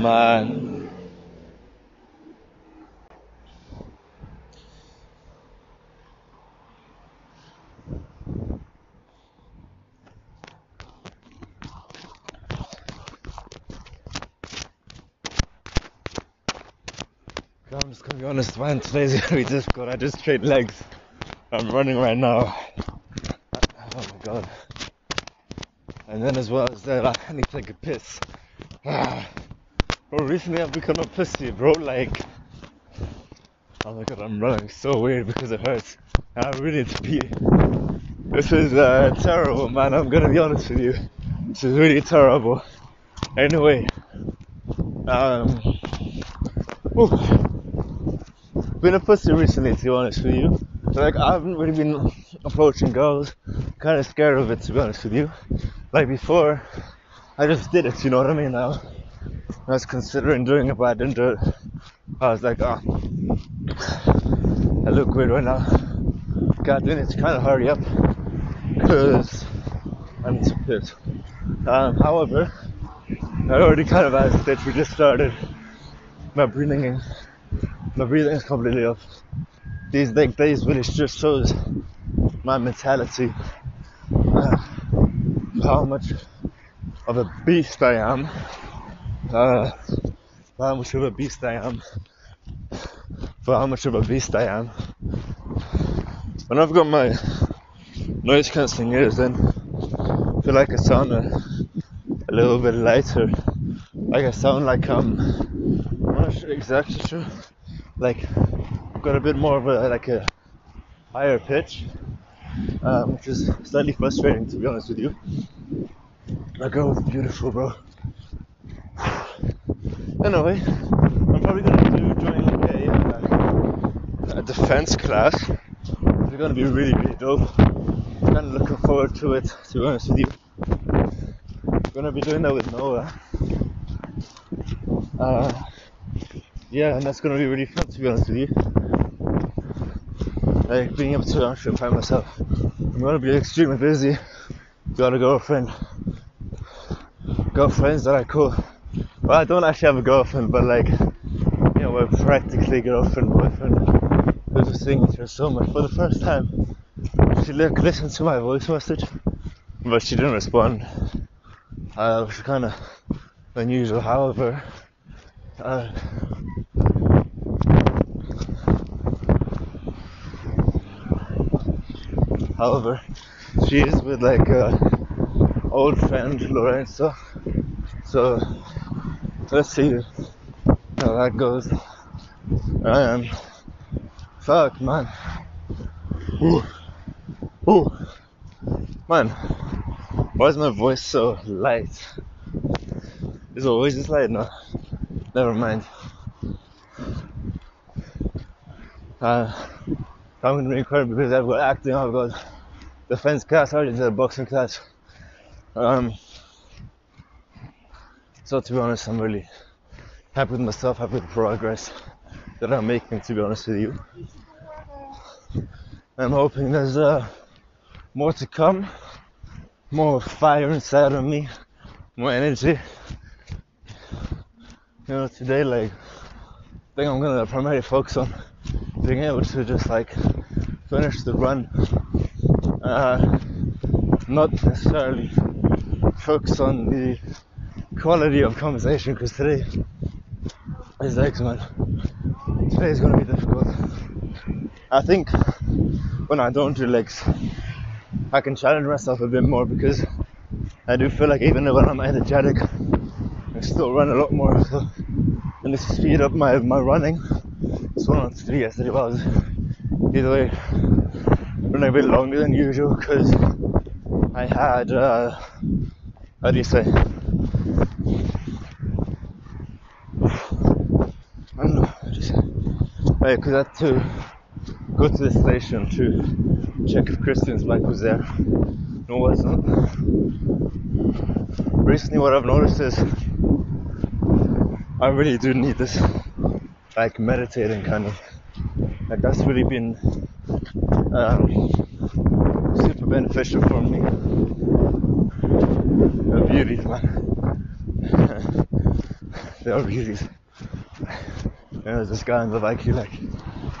man. I'm just gonna be honest, man. Today's gonna be difficult. I just trained legs. I'm running right now. Oh my god. And then as well as that, I need to take a piss. Ah. Bro, recently I've become a pussy, bro. Like, oh my god, I'm running so weird because it hurts. I really need to pee. This is uh, terrible, man. I'm gonna be honest with you. This is really terrible. Anyway, um, whew been a pussy recently, to be honest with you. Like, I haven't really been approaching girls. Kind of scared of it, to be honest with you. Like before, I just did it. You know what I mean? Now, I was considering doing it, but I didn't do it. I was like, oh, I look weird right now. God, I need to kind of hurry up because I'm to piss. Um, however, I already kind of had a stage. We just started my breathing in my breathing is completely off. These like days really just shows my mentality, uh, how much of a beast I am, uh, how much of a beast I am, for how much of a beast I am. When I've got my noise cancelling ears, then I feel like I sound a, a little bit lighter, like I sound like I'm, I'm not sure exactly sure like I've got a bit more of a like a higher pitch, um, which is slightly frustrating to be honest with you. My girl was beautiful, bro. Anyway, I'm probably gonna do join a, uh, a defense class. It's gonna be really, really dope. Kind of looking forward to it. To be honest with you, I'm gonna be doing that with Noah. Uh, yeah, and that's gonna be really fun to be honest with you. Like being able to actually find myself. I'm gonna be extremely busy. Got a girlfriend. Girlfriends that I call. Well, I don't actually have a girlfriend, but like, you know, we're practically girlfriend boyfriend. We're just seeing each other so much. For the first time, she like listened to my voice message, but she didn't respond. Uh, which kind of unusual. However, uh, However, she is with like a old friend Lorenzo. So let's see how that goes. And fuck man. Ooh. Ooh. Man, why is my voice so light? Is it always this light? No. Never mind. Uh, I'm to record because I've got acting, I've got defense class, I already did a boxing class. Um, so to be honest, I'm really happy with myself, happy with the progress that I'm making, to be honest with you. I'm hoping there's uh, more to come, more fire inside of me, more energy. You know, today, like, I think I'm gonna primarily focus on being able to just like finish the run, uh, not necessarily focus on the quality of conversation because today is excellent. Today is going to be difficult. I think when I don't do legs, I can challenge myself a bit more because I do feel like even when I'm energetic, I still run a lot more. So I need to speed up my, my running one on three yesterday was either way running a bit longer than usual because I had uh, how do you say I don't know how do you say because I had to go to the station to check if Christian's bike was there. No it wasn't. Recently what I've noticed is I really do need this like meditating kind of like that's really been um, super beneficial for me. A beauty man. They are beauties. And there's this guy on the bike, he like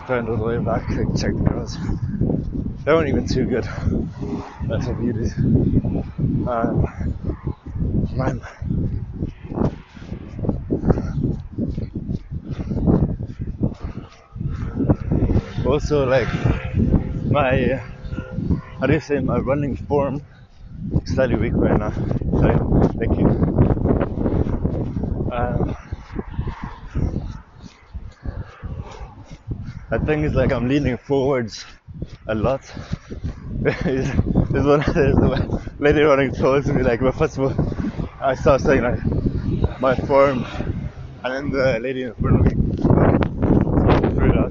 turned all the way back, like check the girls. They weren't even too good. That's how beauties. Um, man. Also, like my, how do you say, my running form slightly weak right now. Sorry, thank you. Um, the think it's like, I'm leaning forwards a lot. there's, there's one there's lady running towards me, like, well, first of all, I start saying, like, my form, and then the lady in front of me, threw it out.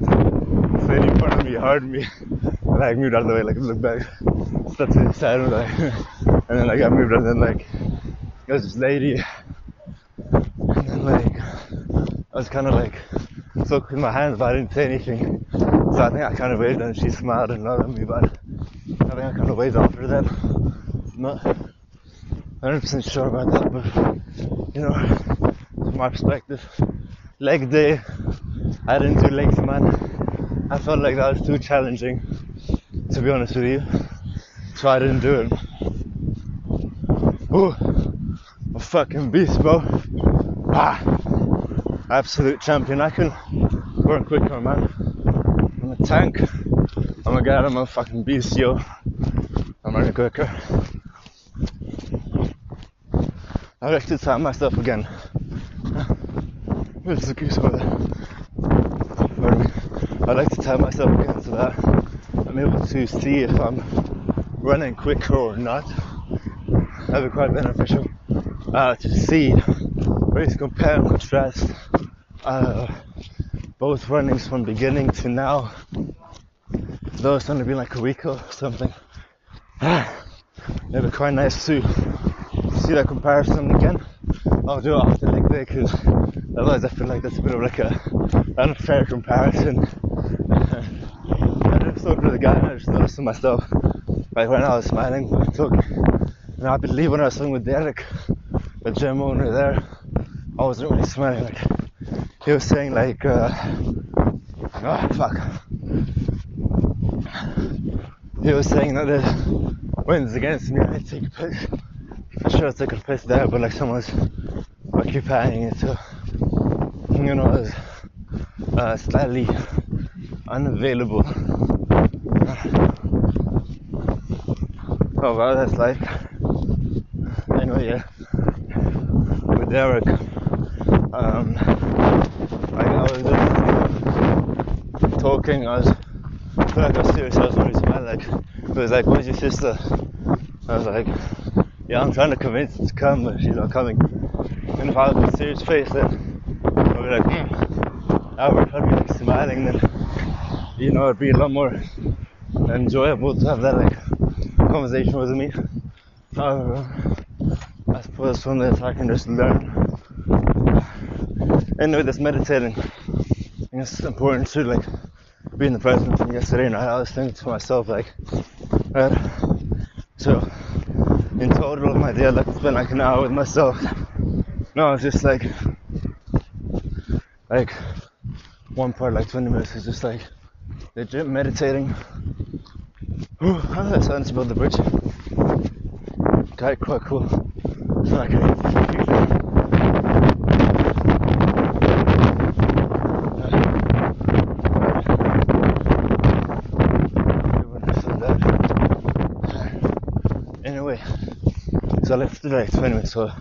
This lady in front of me heard me, and like, moved out of the way, like, look back, stepped to the side, and, like, and then, like, I moved, and then, like, there was this lady, and then, like, I was kind of, like, stuck with my hands, but I didn't say anything. So I think I kind of waved and she smiled and nodded at me, but I think I kind of waved after them. Not 100% sure about that, but you know, from my perspective, leg day, I didn't do legs, man. I felt like that was too challenging, to be honest with you. So I didn't do it. Ooh, a fucking beast, bro. Ah, absolute champion. I can run quicker, man. I'm a tank. I'm a god. I'm a fucking beast, yo. I'm running quicker. I like to time myself again. There's a goose over there. I like to time myself again so that I'm able to see if I'm running quicker or not. That'd be quite beneficial uh, to see, really compare and contrast uh, both runnings from beginning to now. Though it's only been like a week or something. It'd be quite nice to see that comparison again. I'll do it after leg day because otherwise I feel like that's a bit of like a unfair comparison. I just talked to the guy and I just noticed to myself, like when I was smiling, I took, and I believe when I was swimming with Derek, the gym owner there, I wasn't really smiling. Like he was saying, like, uh, oh fuck. He was saying that the wind's against me. I take a piss. For sure, I took a piss there, but like someone's occupying it, so you know, I was uh, slightly unavailable. Oh wow, that's like. Anyway, yeah. With Derek, um, I, was just talking. I was like I serious. I was really smiling. Like it was like, "Where's your sister?" I was like, "Yeah, I'm trying to convince her to come, but she's not coming." And if I was a serious face, then I'd be like, hmm. I would probably be like smiling. Then you know, it'd be a lot more enjoyable to have that like conversation with me. However, I suppose from this I can just learn. And with this meditating, I it's important to like be in the present. And yesterday night I was thinking to myself like, right, so in total my day I like to spend like an hour with myself. No, it's just like, like one part like 20 minutes is just like legit meditating. Ooh, that sounds above the bridge. Okay, quite cool. I can Anyway, I like 20 minutes, or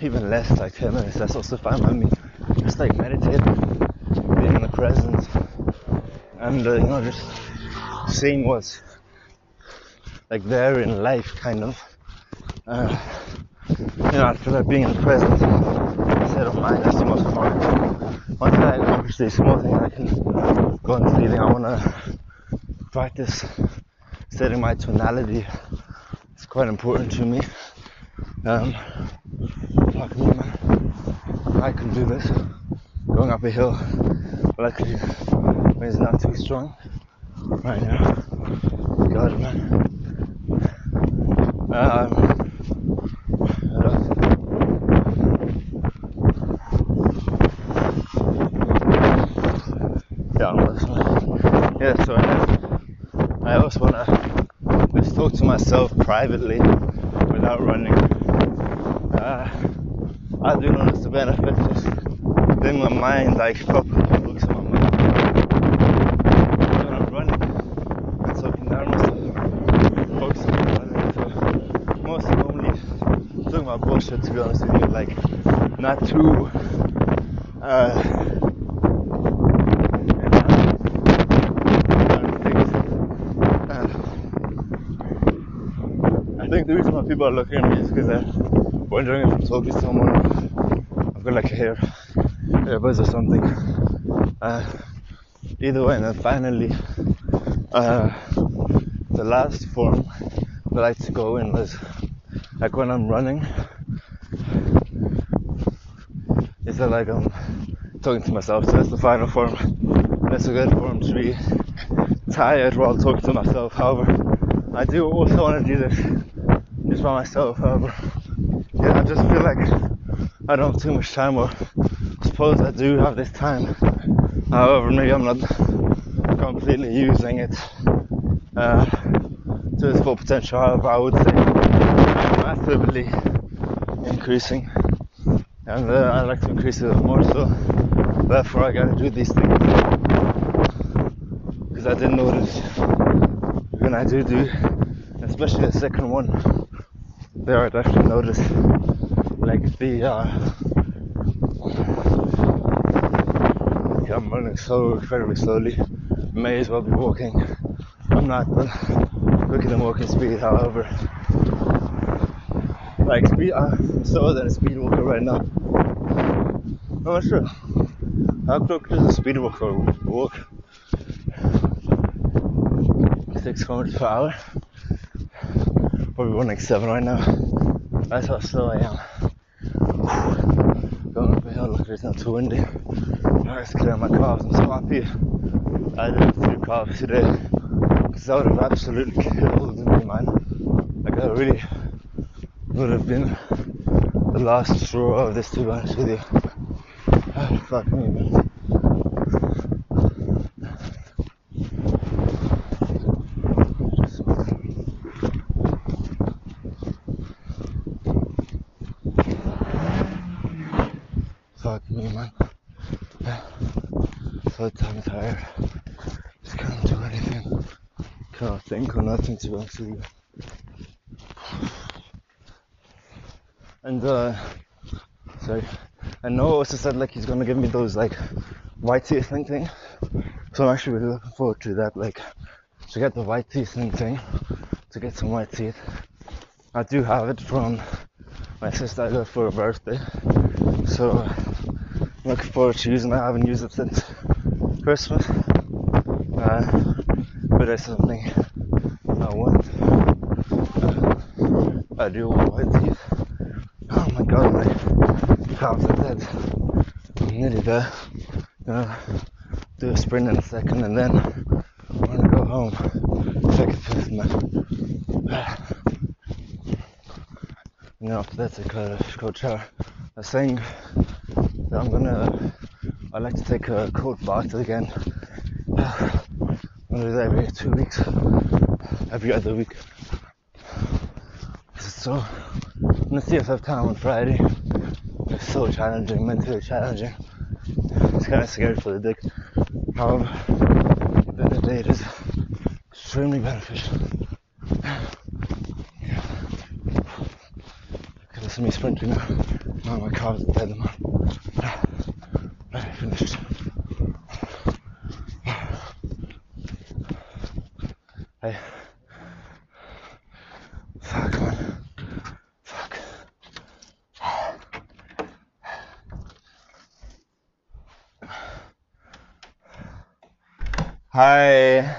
even less, like 10 minutes, that's also fine by me. Just like meditating, being in the present, and uh, you know, just seeing what's like there in life, kind of. Uh, you know, I feel like being in the present instead of mind, that's the most important. Once I accomplish these small things, I can go on feeling. I want to practice setting my tonality. It's quite important to me. Um, fuck me, man! I can do this going up a hill. Luckily, wind's not too strong right now. God, man. Um, yeah, so I always want to just talk to myself privately without running. Uh, I do notice the benefits just in my mind, like properly focus on my mind. When I'm running and talking down myself, focusing on running. So mostly normally talking about bullshit to be honest with you, like not too uh, I think the reason why people are looking at me is because they're wondering if I'm talking to someone. I've got like a hair, buzz or something. Uh, either way, and then finally, uh, the last form that I like to go in was like when I'm running. Is that like I'm talking to myself? So that's the final form. That's a good form to be tired while talking to myself. However, I do also want to do this just by myself. However, yeah, I just feel like I don't have too much time, or I suppose I do have this time. However, maybe I'm not completely using it uh, to its full potential. However, I would say massively increasing, and uh, I'd like to increase it more. So, therefore, I gotta do these things because I didn't notice when I do do, especially the second one there I'd actually like the uh, yeah, I'm running so incredibly slowly. May as well be walking. I'm not, but look at walking speed. However, like speed, I'm slower than a speed walker right now. I'm not sure. How quick does a speed walker walk? Six kilometers per hour probably running seven right now. That's how slow I am. Going up a hill, look, it's not too windy. I Nice clear my calves. I'm so happy I did three calves today because that would have absolutely killed me, man. Like, I really would have been the last straw of this, to be honest with you. Oh, fuck me, man. Fuck me, man. So damn tired. Just can't do anything. Can't think or nothing to with you. And uh, sorry, I know also said like he's gonna give me those like white teeth thing thing. So I'm actually really looking forward to that. Like to get the white teeth thing thing, to get some white teeth. I do have it from my sister I got for her birthday. So looking forward to using it. I haven't used it since Christmas. Uh, but it's something want. I do want teeth. Oh my god, my calves are dead. I'm nearly there. Gonna do a sprint in a second and then I'm gonna go home. Take a piss, man. And then after that, a cold shower. I sang I'm gonna. I like to take a cold bath again. That every two weeks, every other week. So, gonna see if I have time on Friday. It's so challenging, mentally challenging. It's kind of scary for the dick. However, the day, it is extremely beneficial. Yeah. At me sprinting now. Now my are dead, man. Hey. Fuck, man. Fuck. Hi.